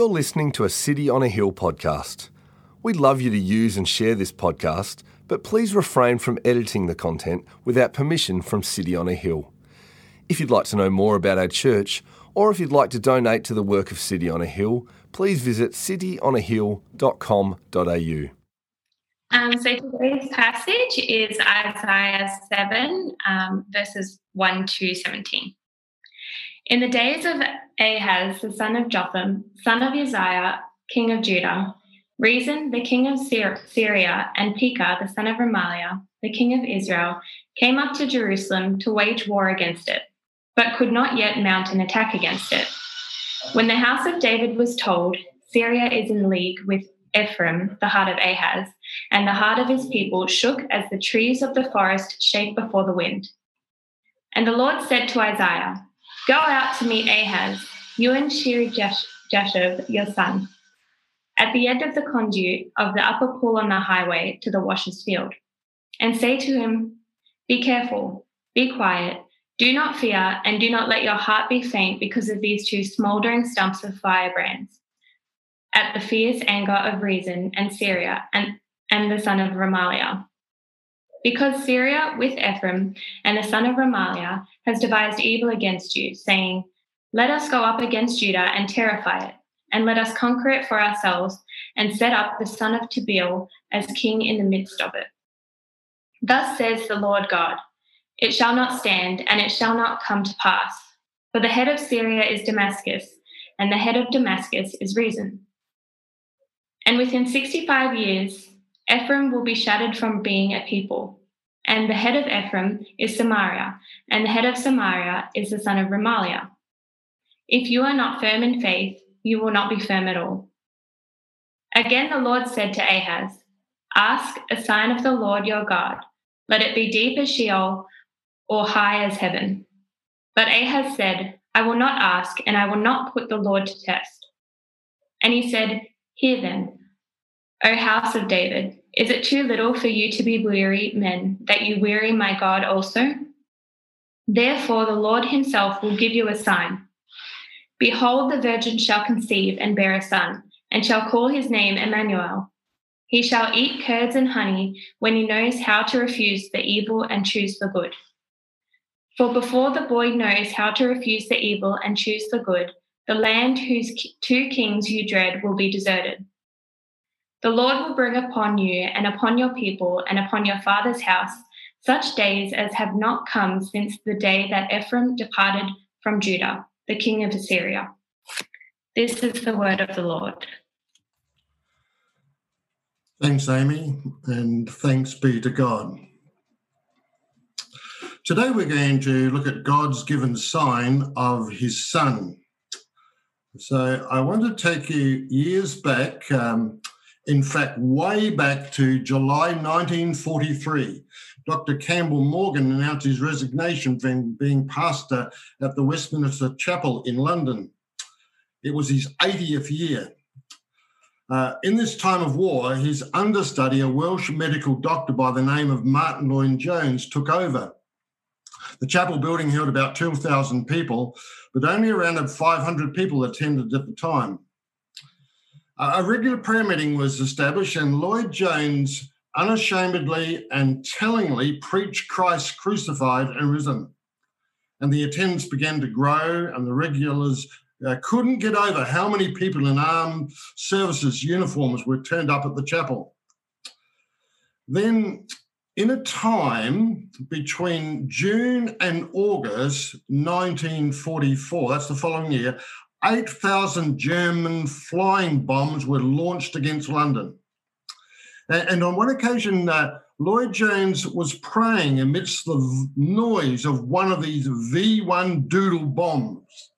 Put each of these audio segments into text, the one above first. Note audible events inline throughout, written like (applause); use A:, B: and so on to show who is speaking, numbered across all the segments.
A: You're listening to a City on a Hill podcast. We'd love you to use and share this podcast, but please refrain from editing the content without permission from City on a Hill. If you'd like to know more about our church, or if you'd like to donate to the work of City on a Hill, please visit cityonahill.com.au.
B: Um, so today's passage is Isaiah 7, um, verses 1 to 17. In the days of Ahaz, the son of Jotham, son of Uzziah, king of Judah, Rezin, the king of Syria, and Pekah, the son of Remaliah, the king of Israel, came up to Jerusalem to wage war against it, but could not yet mount an attack against it. When the house of David was told, Syria is in league with Ephraim, the heart of Ahaz, and the heart of his people shook as the trees of the forest shake before the wind. And the Lord said to Isaiah, Go out to meet Ahaz, you and Shiri Jashub, your son, at the end of the conduit of the upper pool on the highway to the washer's field, and say to him, Be careful, be quiet, do not fear, and do not let your heart be faint because of these two smouldering stumps of firebrands at the fierce anger of Rezin and Syria and, and the son of Remaliah. Because Syria with Ephraim and the son of Remaliah has devised evil against you, saying, Let us go up against Judah and terrify it, and let us conquer it for ourselves, and set up the son of Tabeel as king in the midst of it. Thus says the Lord God It shall not stand, and it shall not come to pass. For the head of Syria is Damascus, and the head of Damascus is Rezin. And within 65 years, Ephraim will be shattered from being a people. And the head of Ephraim is Samaria, and the head of Samaria is the son of Remaliah. If you are not firm in faith, you will not be firm at all. Again, the Lord said to Ahaz, Ask a sign of the Lord your God. Let it be deep as Sheol or high as heaven. But Ahaz said, I will not ask, and I will not put the Lord to test. And he said, Hear then, O house of David, is it too little for you to be weary, men, that you weary my God also? Therefore, the Lord himself will give you a sign. Behold, the virgin shall conceive and bear a son, and shall call his name Emmanuel. He shall eat curds and honey when he knows how to refuse the evil and choose the good. For before the boy knows how to refuse the evil and choose the good, the land whose two kings you dread will be deserted. The Lord will bring upon you and upon your people and upon your father's house such days as have not come since the day that Ephraim departed from Judah, the king of Assyria. This is the word of the Lord.
C: Thanks, Amy, and thanks be to God. Today we're going to look at God's given sign of his son. So I want to take you years back, um, in fact, way back to July 1943. Dr. Campbell Morgan announced his resignation from being pastor at the Westminster Chapel in London. It was his 80th year. Uh, in this time of war, his understudy, a Welsh medical doctor by the name of Martyn Lloyd-Jones, took over. The chapel building held about 2,000 people, but only around 500 people attended at the time. A regular prayer meeting was established, and Lloyd-Jones unashamedly and tellingly preached Christ crucified and risen. And the attendance began to grow, and the regulars uh, couldn't get over how many people in armed services uniforms were turned up at the chapel. Then in a time between June and August 1944, that's the following year, 8,000 German flying bombs were launched against London. And on one occasion, uh, Lloyd-Jones was praying amidst the noise of one of these V 1 Doodle bombs.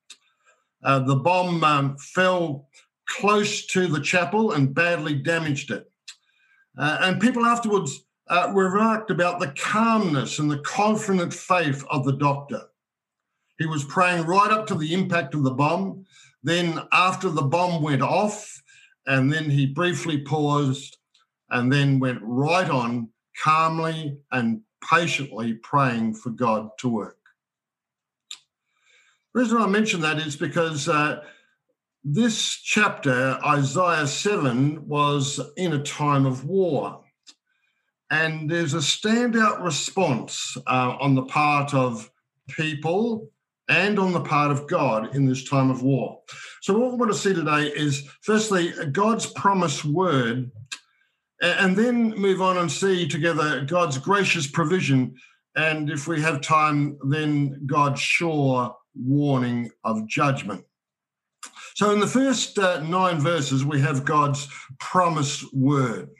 C: Uh, the bomb um, fell close to the chapel and badly damaged it. Uh, and people afterwards uh, remarked about the calmness and the confident faith of the doctor. He was praying right up to the impact of the bomb. Then, after the bomb went off, and then he briefly paused and then went right on calmly and patiently praying for God to work. The reason I mention that is because uh, this chapter, Isaiah 7, was in a time of war. And there's a standout response uh, on the part of people and on the part of God in this time of war. So, what we want to see today is firstly, God's promised word, and then move on and see together God's gracious provision. And if we have time, then God's sure warning of judgment. So, in the first uh, nine verses, we have God's promised word.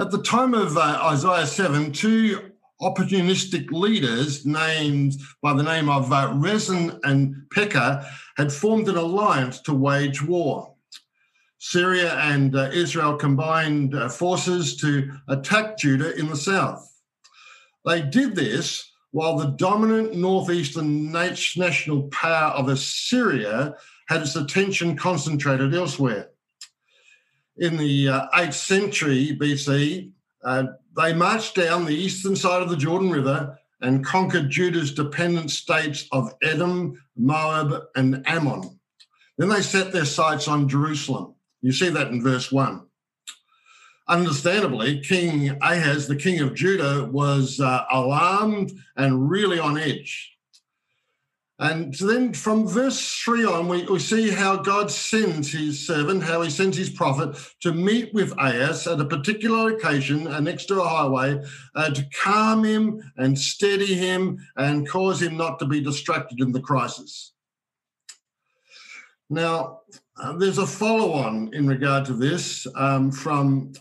C: At the time of uh, Isaiah 7, two opportunistic leaders named by the name of uh, Rezin and Pekah had formed an alliance to wage war. Syria and uh, Israel combined uh, forces to attack Judah in the south. They did this while the dominant northeastern national power of Assyria had its attention concentrated elsewhere. In the uh, 8th century BC, uh, they marched down the eastern side of the Jordan River and conquered Judah's dependent states of Edom, Moab, and Ammon. Then they set their sights on Jerusalem. You see that in verse 1. Understandably, King Ahaz, the king of Judah, was uh, alarmed and really on edge. And then from verse 3 on, we, we see how God sends his servant, how he sends his prophet to meet with Ahaz at a particular location uh, next to a highway uh, to calm him and steady him and cause him not to be distracted in the crisis. Now, uh, there's a follow on in regard to this um, from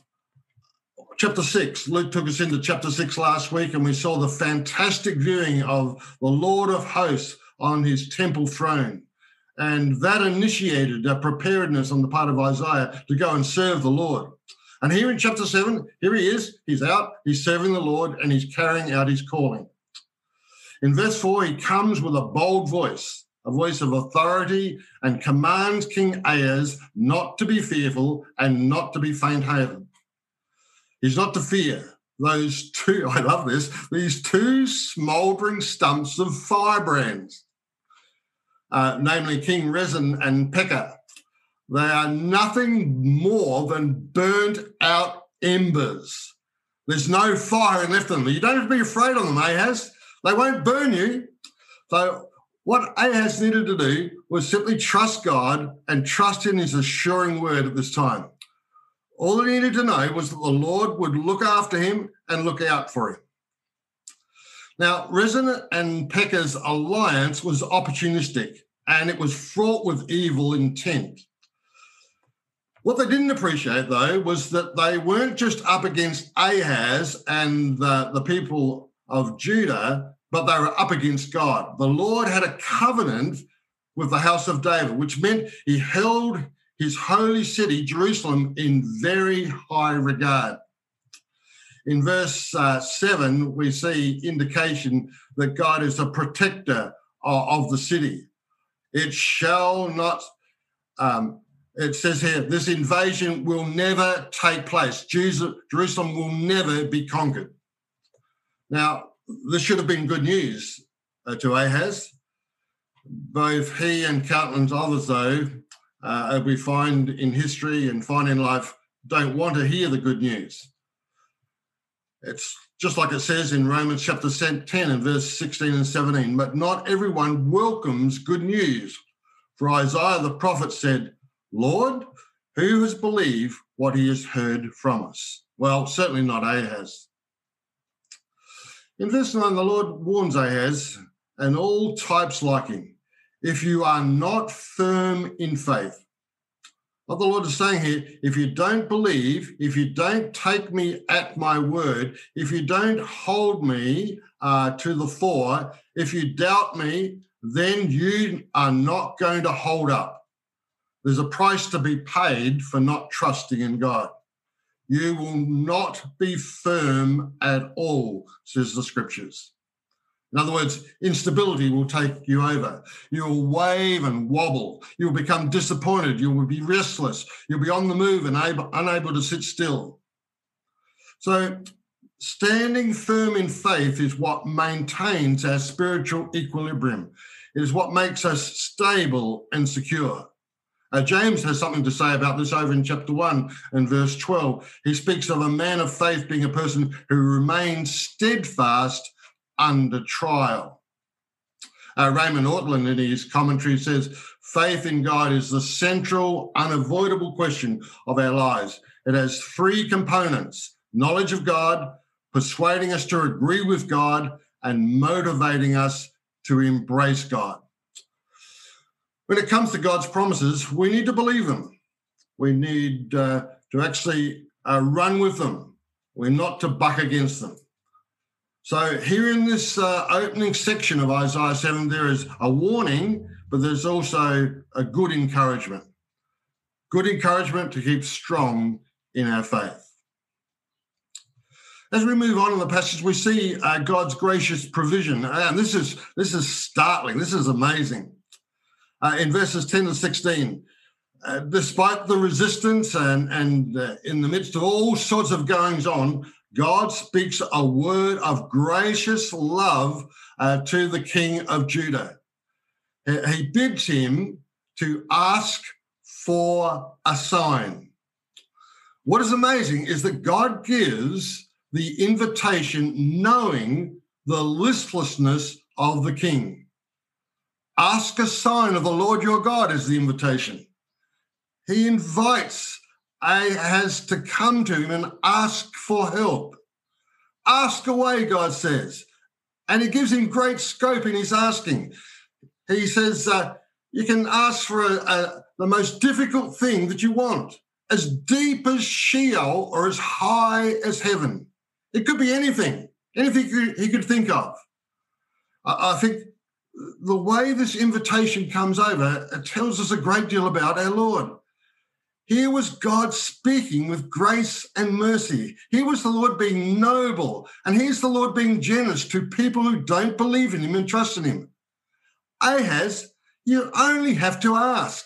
C: chapter 6. Luke took us into chapter 6 last week, and we saw the fantastic viewing of the Lord of hosts on his temple throne. And that initiated a preparedness on the part of Isaiah to go and serve the Lord. And here in chapter 7, here he is. He's out, he's serving the Lord, and he's carrying out his calling. In verse 4, he comes with a bold voice, a voice of authority, and commands King Ahaz not to be fearful and not to be faint hearted. He's not to fear those two, (laughs) I love this, these two smouldering stumps of firebrands uh, namely King Rezin and Pekah. They are nothing more than burnt out embers. There's no fire left in them. You don't have to be afraid of them, Ahaz. They won't burn you. So, what Ahaz needed to do was simply trust God and trust in his assuring word at this time. All he needed to know was that the Lord would look after him and look out for him. Now, Rezin and Pekah's alliance was opportunistic and it was fraught with evil intent. What they didn't appreciate, though, was that they weren't just up against Ahaz and the, the people of Judah, but they were up against God. The Lord had a covenant with the house of David, which meant he held his holy city, Jerusalem, in very high regard. In verse uh, 7, we see indication that God is a protector of, of the city. It shall not, um, it says here, this invasion will never take place. Jerusalem will never be conquered. Now, this should have been good news uh, to Ahaz. Both he and countless others, though, uh, we find in history and find in life, don't want to hear the good news. It's just like it says in Romans chapter 10 and verse 16 and 17. But not everyone welcomes good news. For Isaiah the prophet said, Lord, who has believed what he has heard from us? Well, certainly not Ahaz. In verse 9, the Lord warns Ahaz and all types like him if you are not firm in faith, what the Lord is saying here if you don't believe, if you don't take me at my word, if you don't hold me uh, to the fore, if you doubt me, then you are not going to hold up. There's a price to be paid for not trusting in God. You will not be firm at all, says the scriptures. In other words, instability will take you over. You'll wave and wobble. You'll become disappointed. You will be restless. You'll be on the move and able, unable to sit still. So, standing firm in faith is what maintains our spiritual equilibrium. It is what makes us stable and secure. Uh, James has something to say about this over in chapter 1 and verse 12. He speaks of a man of faith being a person who remains steadfast under trial. Uh, Raymond Ortlund, in his commentary, says faith in God is the central, unavoidable question of our lives. It has three components knowledge of God, persuading us to agree with God, and motivating us to embrace God. When it comes to God's promises, we need to believe them. We need uh, to actually uh, run with them. We're not to buck against them. So, here in this uh, opening section of Isaiah 7, there is a warning, but there's also a good encouragement. Good encouragement to keep strong in our faith. As we move on in the passage, we see uh, God's gracious provision, and this is this is startling. This is amazing. Uh, in verses ten to sixteen, uh, despite the resistance and and uh, in the midst of all sorts of goings on, God speaks a word of gracious love uh, to the King of Judah. He bids him to ask for a sign. What is amazing is that God gives the invitation, knowing the listlessness of the king. Ask a sign of the Lord your God is the invitation. He invites Ahaz to come to him and ask for help. Ask away, God says. And he gives him great scope in his asking. He says, uh, You can ask for a, a, the most difficult thing that you want, as deep as Sheol or as high as heaven. It could be anything, anything he could think of. I think the way this invitation comes over, it tells us a great deal about our Lord. Here was God speaking with grace and mercy. Here was the Lord being noble. And here's the Lord being generous to people who don't believe in him and trust in him. Ahaz, you only have to ask.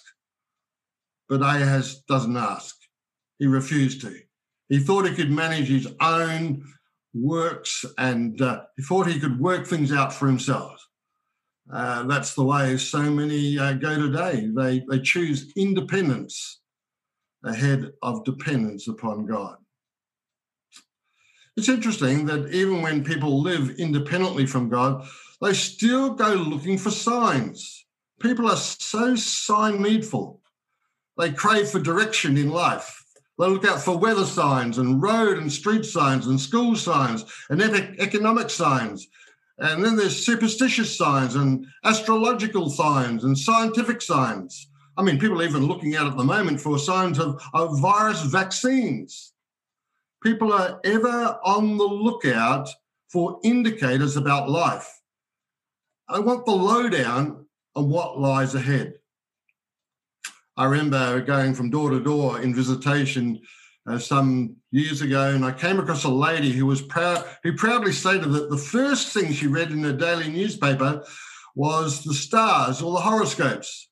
C: But Ahaz doesn't ask. He refused to. He thought he could manage his own works and uh, he thought he could work things out for himself. Uh, that's the way so many uh, go today. They, they choose independence ahead of dependence upon God. It's interesting that even when people live independently from God, they still go looking for signs. People are so sign needful. They crave for direction in life. They look out for weather signs and road and street signs and school signs and economic signs. And then there's superstitious signs and astrological signs and scientific signs. I mean, people are even looking out at the moment for signs of, of virus vaccines. People are ever on the lookout for indicators about life. I want the lowdown on what lies ahead. I remember going from door to door in visitation uh, some years ago, and I came across a lady who was proud, who proudly stated that the first thing she read in her daily newspaper was the stars or the horoscopes.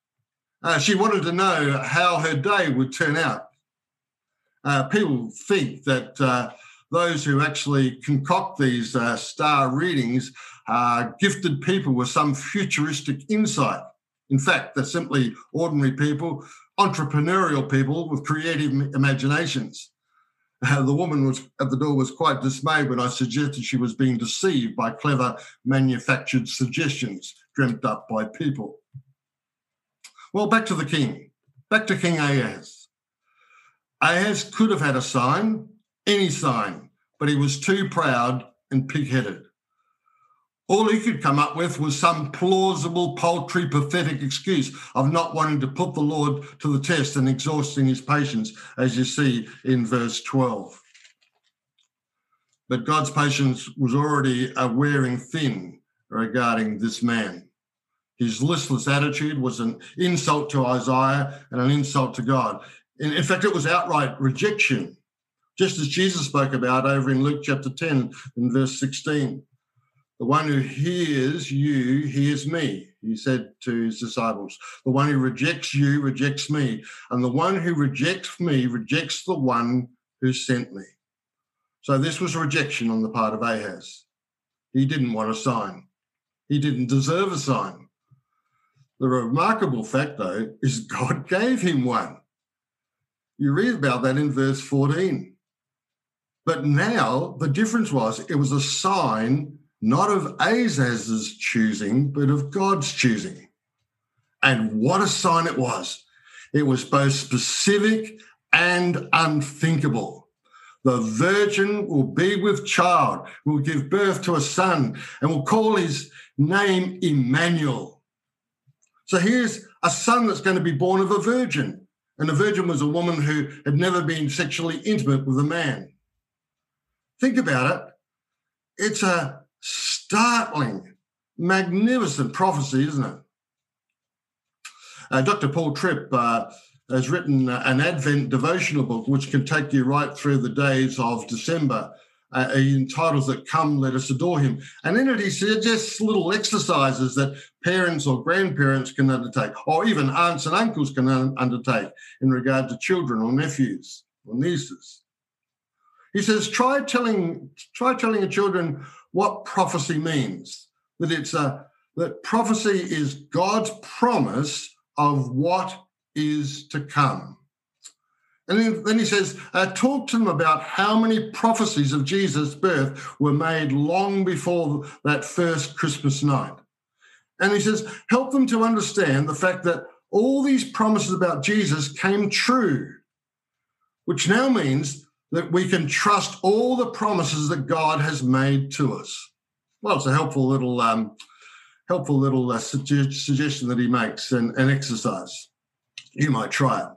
C: Uh, she wanted to know how her day would turn out. Uh, people think that uh, those who actually concoct these uh, star readings are gifted people with some futuristic insight. In fact, they're simply ordinary people, entrepreneurial people with creative imaginations. Uh, the woman was at the door was quite dismayed when I suggested she was being deceived by clever manufactured suggestions dreamt up by people. Well, back to the king, back to King Ahaz. Ahaz could have had a sign, any sign, but he was too proud and pig headed. All he could come up with was some plausible, paltry, pathetic excuse of not wanting to put the Lord to the test and exhausting his patience, as you see in verse 12. But God's patience was already wearing thin regarding this man. His listless attitude was an insult to Isaiah and an insult to God. In, in fact, it was outright rejection, just as Jesus spoke about over in Luke chapter 10 and verse 16. The one who hears you hears me, he said to his disciples. The one who rejects you rejects me. And the one who rejects me rejects the one who sent me. So this was rejection on the part of Ahaz. He didn't want a sign, he didn't deserve a sign. The remarkable fact, though, is God (laughs) gave him one. You read about that in verse 14. But now the difference was it was a sign not of Ahaz's choosing, but of God's choosing. And what a sign it was! It was both specific and unthinkable. The virgin will be with child, will give birth to a son, and will call his name Emmanuel. So here's a son that's going to be born of a virgin. And a virgin was a woman who had never been sexually intimate with a man. Think about it. It's a startling, magnificent prophecy, isn't it? Uh, Dr. Paul Tripp uh, has written uh, an Advent devotional book which can take you right through the days of December. Uh, he entitles it Come, Let Us Adore Him. And in it, he suggests little exercises that parents or grandparents can undertake, or even aunts and uncles can un- undertake in regard to children or nephews or nieces. He says, try telling, try telling your children what prophecy means. That it's a that prophecy is God's promise of what is to come. And then he says, uh, talk to them about how many prophecies of Jesus' birth were made long before that first Christmas night. And he says, help them to understand the fact that all these promises about Jesus came true, which now means that we can trust all the promises that God has made to us. Well, it's a helpful little, um, helpful little uh, suggestion that he makes, and an exercise. You might try it.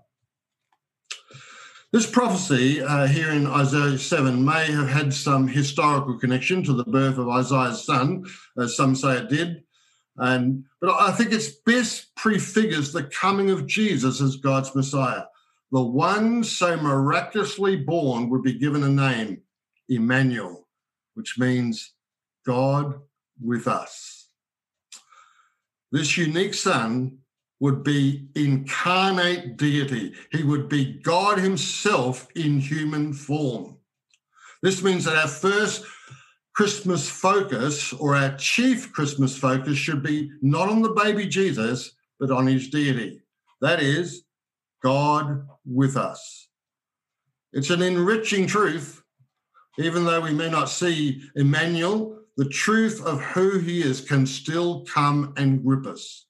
C: This prophecy uh, here in Isaiah 7 may have had some historical connection to the birth of Isaiah's son, as some say it did. And but I think it's best prefigures the coming of Jesus as God's Messiah. The one so miraculously born would be given a name, Emmanuel, which means God with us. This unique son would be incarnate deity. He would be God himself in human form. This means that our first Christmas focus or our chief Christmas focus should be not on the baby Jesus, but on his deity. That is, God with us. It's an enriching truth, even though we may not see Emmanuel, the truth of who he is can still come and grip us.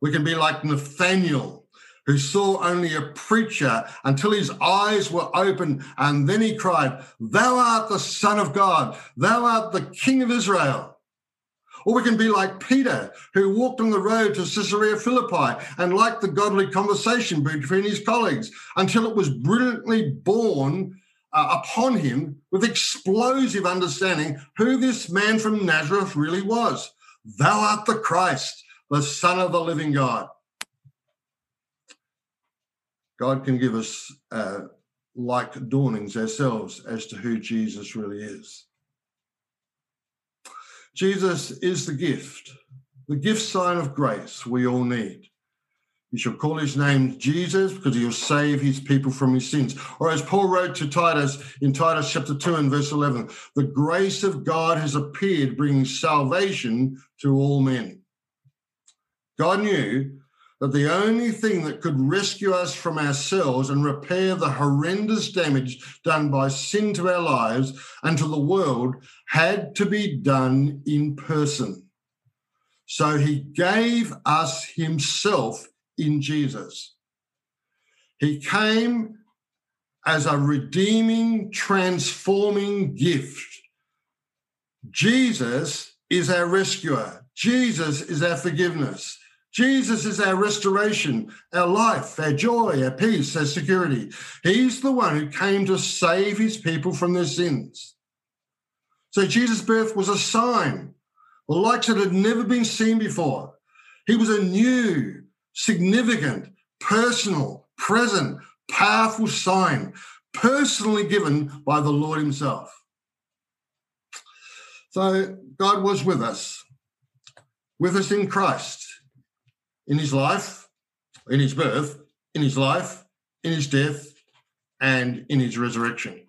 C: We can be like Nathaniel, who saw only a preacher until his eyes were opened, and then he cried, Thou art the Son of God, thou art the King of Israel. Or we can be like Peter, who walked on the road to Caesarea Philippi and liked the godly conversation between his colleagues until it was brilliantly born uh, upon him with explosive understanding who this man from Nazareth really was. Thou art the Christ, the Son of the living God. God can give us uh, like dawnings ourselves as to who Jesus really is. Jesus is the gift, the gift sign of grace we all need. You shall call his name Jesus because he'll save his people from his sins. Or as Paul wrote to Titus in Titus chapter 2 and verse 11, the grace of God has appeared, bringing salvation to all men. God knew that the only thing that could rescue us from ourselves and repair the horrendous damage done by sin to our lives and to the world had to be done in person. So he gave us himself in Jesus. He came as a redeeming, transforming gift. Jesus is our rescuer. Jesus is our forgiveness. Jesus is our restoration, our life, our joy, our peace, our security. He's the one who came to save his people from their sins. So Jesus' birth was a sign, the likes that had never been seen before. He was a new, significant, personal, present, powerful sign, personally given by the Lord Himself. So God was with us, with us in Christ in his life, in his birth, in his life, in his death, and in his resurrection.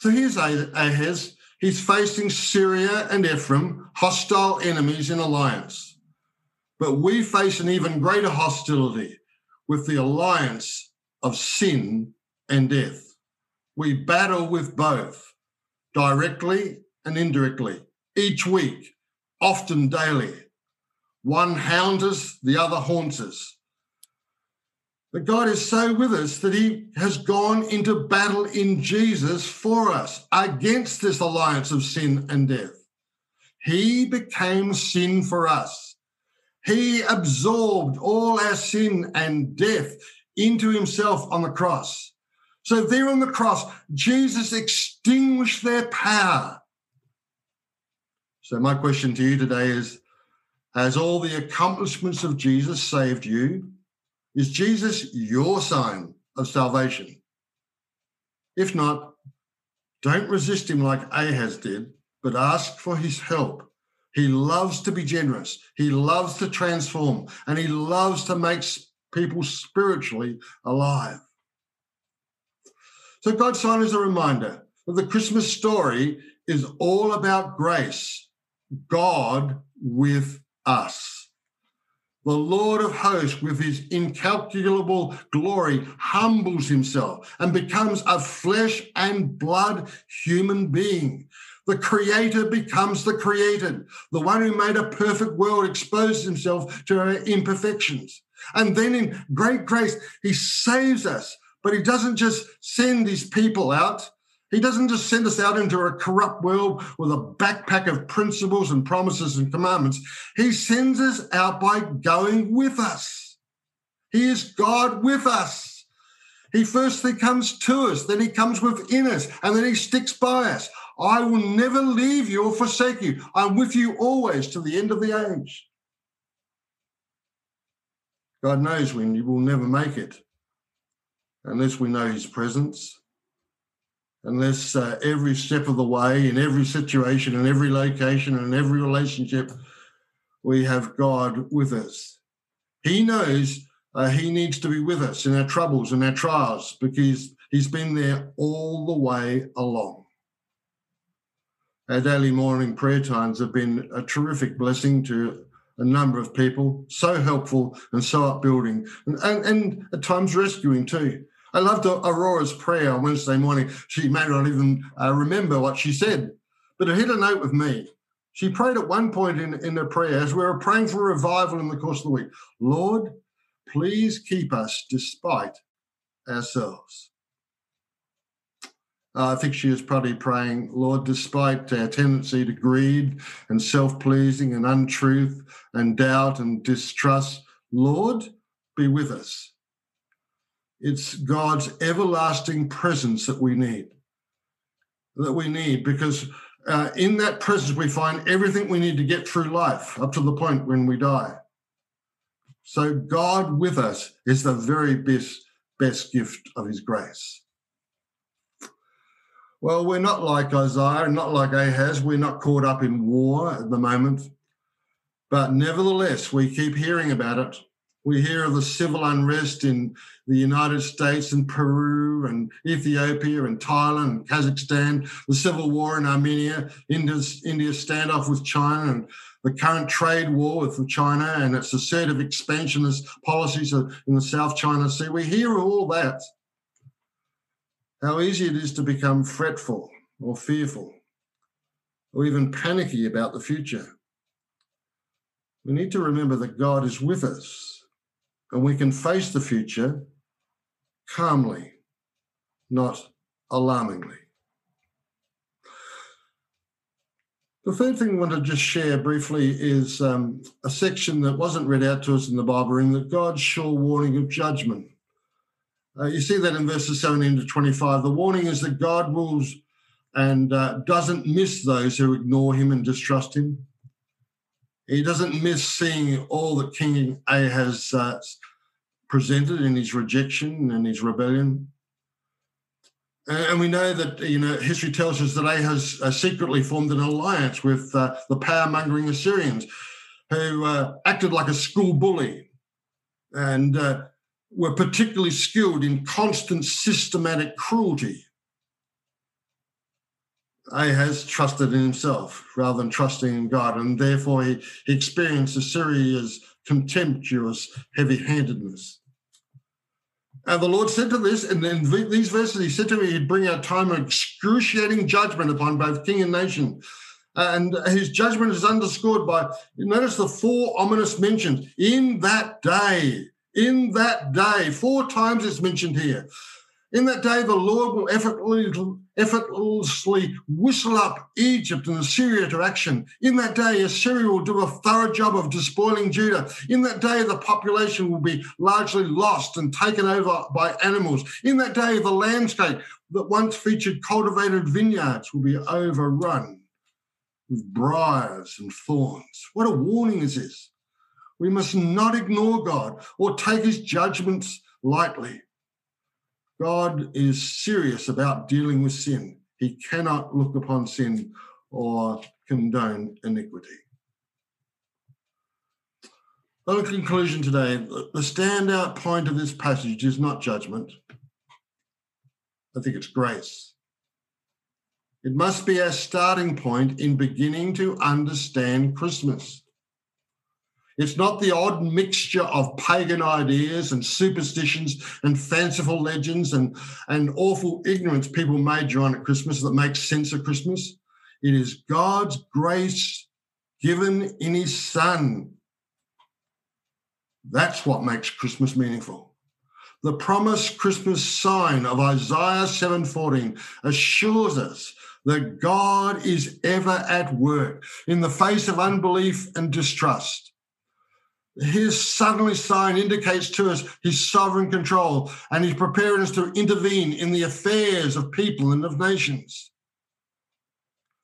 C: So here's Ahaz. He's facing Syria and Ephraim, hostile enemies in alliance. But we face an even greater hostility with the alliance of sin and death. We battle with both directly and indirectly each week, often daily. One hounds us, the other haunts us. But God is so with us that He has gone into battle in Jesus for us against this alliance of sin and death. He became sin for us. He absorbed all our sin and death into Himself on the cross. So, there on the cross, Jesus extinguished their power. So, my question to you today is Has all the accomplishments of Jesus saved you? Is Jesus your sign of salvation? If not, don't resist him like Ahaz did, but ask for his help. He loves to be generous, he loves to transform, and he loves to make people spiritually alive. So, God's sign is a reminder that the Christmas story is all about grace, God with us. The Lord of hosts, with his incalculable glory, humbles himself and becomes a flesh and blood human being. The creator becomes the created. The one who made a perfect world exposes himself to our imperfections. And then in great grace, he saves us. But he doesn't just send his people out, he doesn't just send us out into a corrupt world with a backpack of principles and promises and commandments. He sends us out by going with us. He is God with us. He firstly comes to us, then he comes within us, and then he sticks by us. I will never leave you or forsake you. I'm with you always to the end of the age. God knows when you will never make it unless we know his presence unless uh, every step of the way, in every situation, in every location, in every relationship, we have God with us. He knows uh, He needs to be with us in our troubles and our trials because He's been there all the way along. Our daily morning prayer times have been a terrific blessing to a number of people, so helpful and so upbuilding, and, and, and at times rescuing too. I loved Aurora's prayer on Wednesday morning. She may not even uh, remember what she said, but it hit a note with me. She prayed at one point in, in her prayer as we were praying for revival in the course of the week Lord, please keep us despite ourselves. Uh, I think she was probably praying, Lord, despite our tendency to greed and self pleasing and untruth and doubt and distrust, Lord, be with us. It's God's everlasting presence that we need. That we need because uh, in that presence we find everything we need to get through life up to the point when we die. So God with us is the very best best gift of His grace. Well, we're not like Isaiah, not like Ahaz. We're not caught up in war at the moment. But nevertheless, we keep hearing about it. We hear of the civil unrest in the United States and Peru and Ethiopia and Thailand and Kazakhstan, the civil war in Armenia, India's, India's standoff with China, and the current trade war with China and its assertive expansionist policies in the South China Sea. We hear all that. How easy it is to become fretful or fearful or even panicky about the future. We need to remember that God is with us and we can face the future calmly, not alarmingly. The third thing I want to just share briefly is um, a section that wasn't read out to us in the Bible reading that God's sure warning of judgment. Uh, you see that in verses 17 to 25. The warning is that God rules and uh, doesn't miss those who ignore him and distrust him. He doesn't miss seeing all that King Ahaz uh, presented in his rejection and his rebellion. And we know that you know history tells us that Ahaz uh, secretly formed an alliance with uh, the power-mongering Assyrians, who uh, acted like a school bully, and uh, were particularly skilled in constant systematic cruelty. Ahaz trusted in himself rather than trusting in God, and therefore he, he experienced Assyria's contemptuous heavy handedness. And the Lord said to this, and in these verses, He said to me, He'd bring a time of excruciating judgment upon both king and nation. And his judgment is underscored by, notice the four ominous mentions in that day, in that day. Four times it's mentioned here. In that day, the Lord will effortlessly, whistle up Egypt and Assyria to action. In that day, Assyria will do a thorough job of despoiling Judah. In that day, the population will be largely lost and taken over by animals. In that day, the landscape that once featured cultivated vineyards will be overrun with briars and thorns. What a warning is this! We must not ignore God or take his judgments lightly. God is serious about dealing with sin. He cannot look upon sin or condone iniquity. On conclusion today, the standout point of this passage is not judgment. I think it's grace. It must be our starting point in beginning to understand Christmas. It's not the odd mixture of pagan ideas and superstitions and fanciful legends and, and awful ignorance people major on at Christmas that makes sense of Christmas. It is God's grace given in his Son. That's what makes Christmas meaningful. The promised Christmas sign of Isaiah 7:14 assures us that God is ever at work in the face of unbelief and distrust his suddenly sign indicates to us his sovereign control and he's preparing us to intervene in the affairs of people and of nations.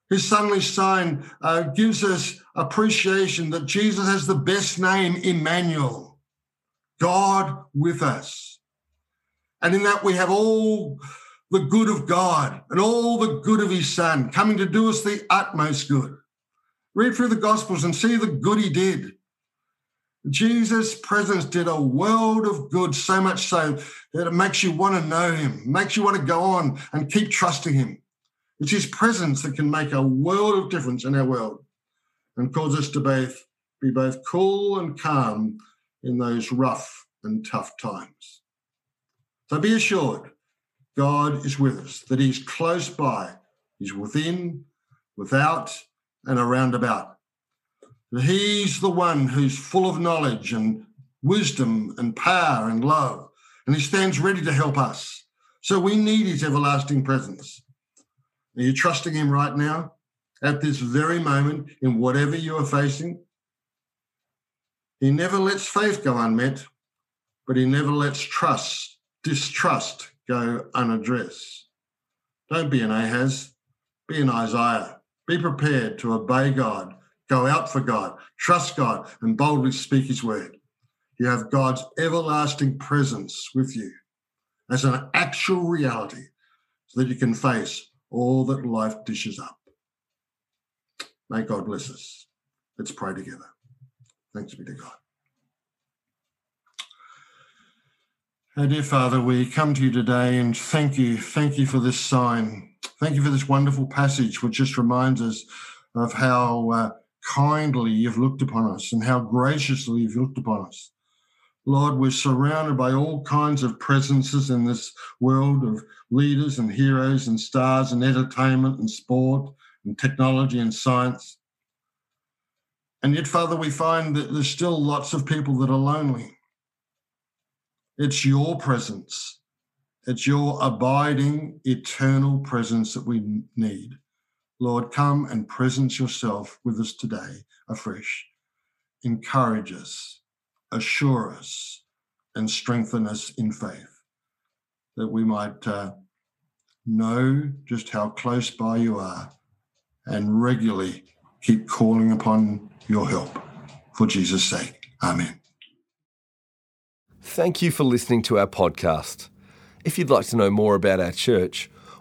C: His suddenly sign uh, gives us appreciation that Jesus has the best name, Emmanuel, God with us. And in that we have all the good of God and all the good of his son coming to do us the utmost good. Read through the Gospels and see the good he did Jesus' presence did a world of good, so much so that it makes you want to know him, makes you want to go on and keep trusting him. It's his presence that can make a world of difference in our world and cause us to both be both cool and calm in those rough and tough times. So be assured, God is with us, that he's close by, he's within, without, and around about. He's the one who's full of knowledge and wisdom and power and love, and he stands ready to help us. So we need his everlasting presence. Are you trusting him right now, at this very moment, in whatever you are facing? He never lets faith go unmet, but he never lets trust, distrust go unaddressed. Don't be an Ahaz, be an Isaiah. Be prepared to obey God Go out for God, trust God, and boldly speak His word. You have God's everlasting presence with you as an actual reality so that you can face all that life dishes up. May God bless us. Let's pray together. Thanks be to God. Our dear Father, we come to you today and thank you. Thank you for this sign. Thank you for this wonderful passage, which just reminds us of how uh, kindly you've looked upon us and how graciously you've looked upon us. Lord, we're surrounded by all kinds of presences in this world of leaders and heroes and stars and entertainment and sport and technology and science. And yet, Father, we find that there's still lots of people that are lonely. It's your presence, it's your abiding, eternal presence that we need. Lord, come and presence yourself with us today afresh. Encourage us, assure us, and strengthen us in faith that we might uh, know just how close by you are and regularly keep calling upon your help. For Jesus' sake, Amen.
A: Thank you for listening to our podcast. If you'd like to know more about our church,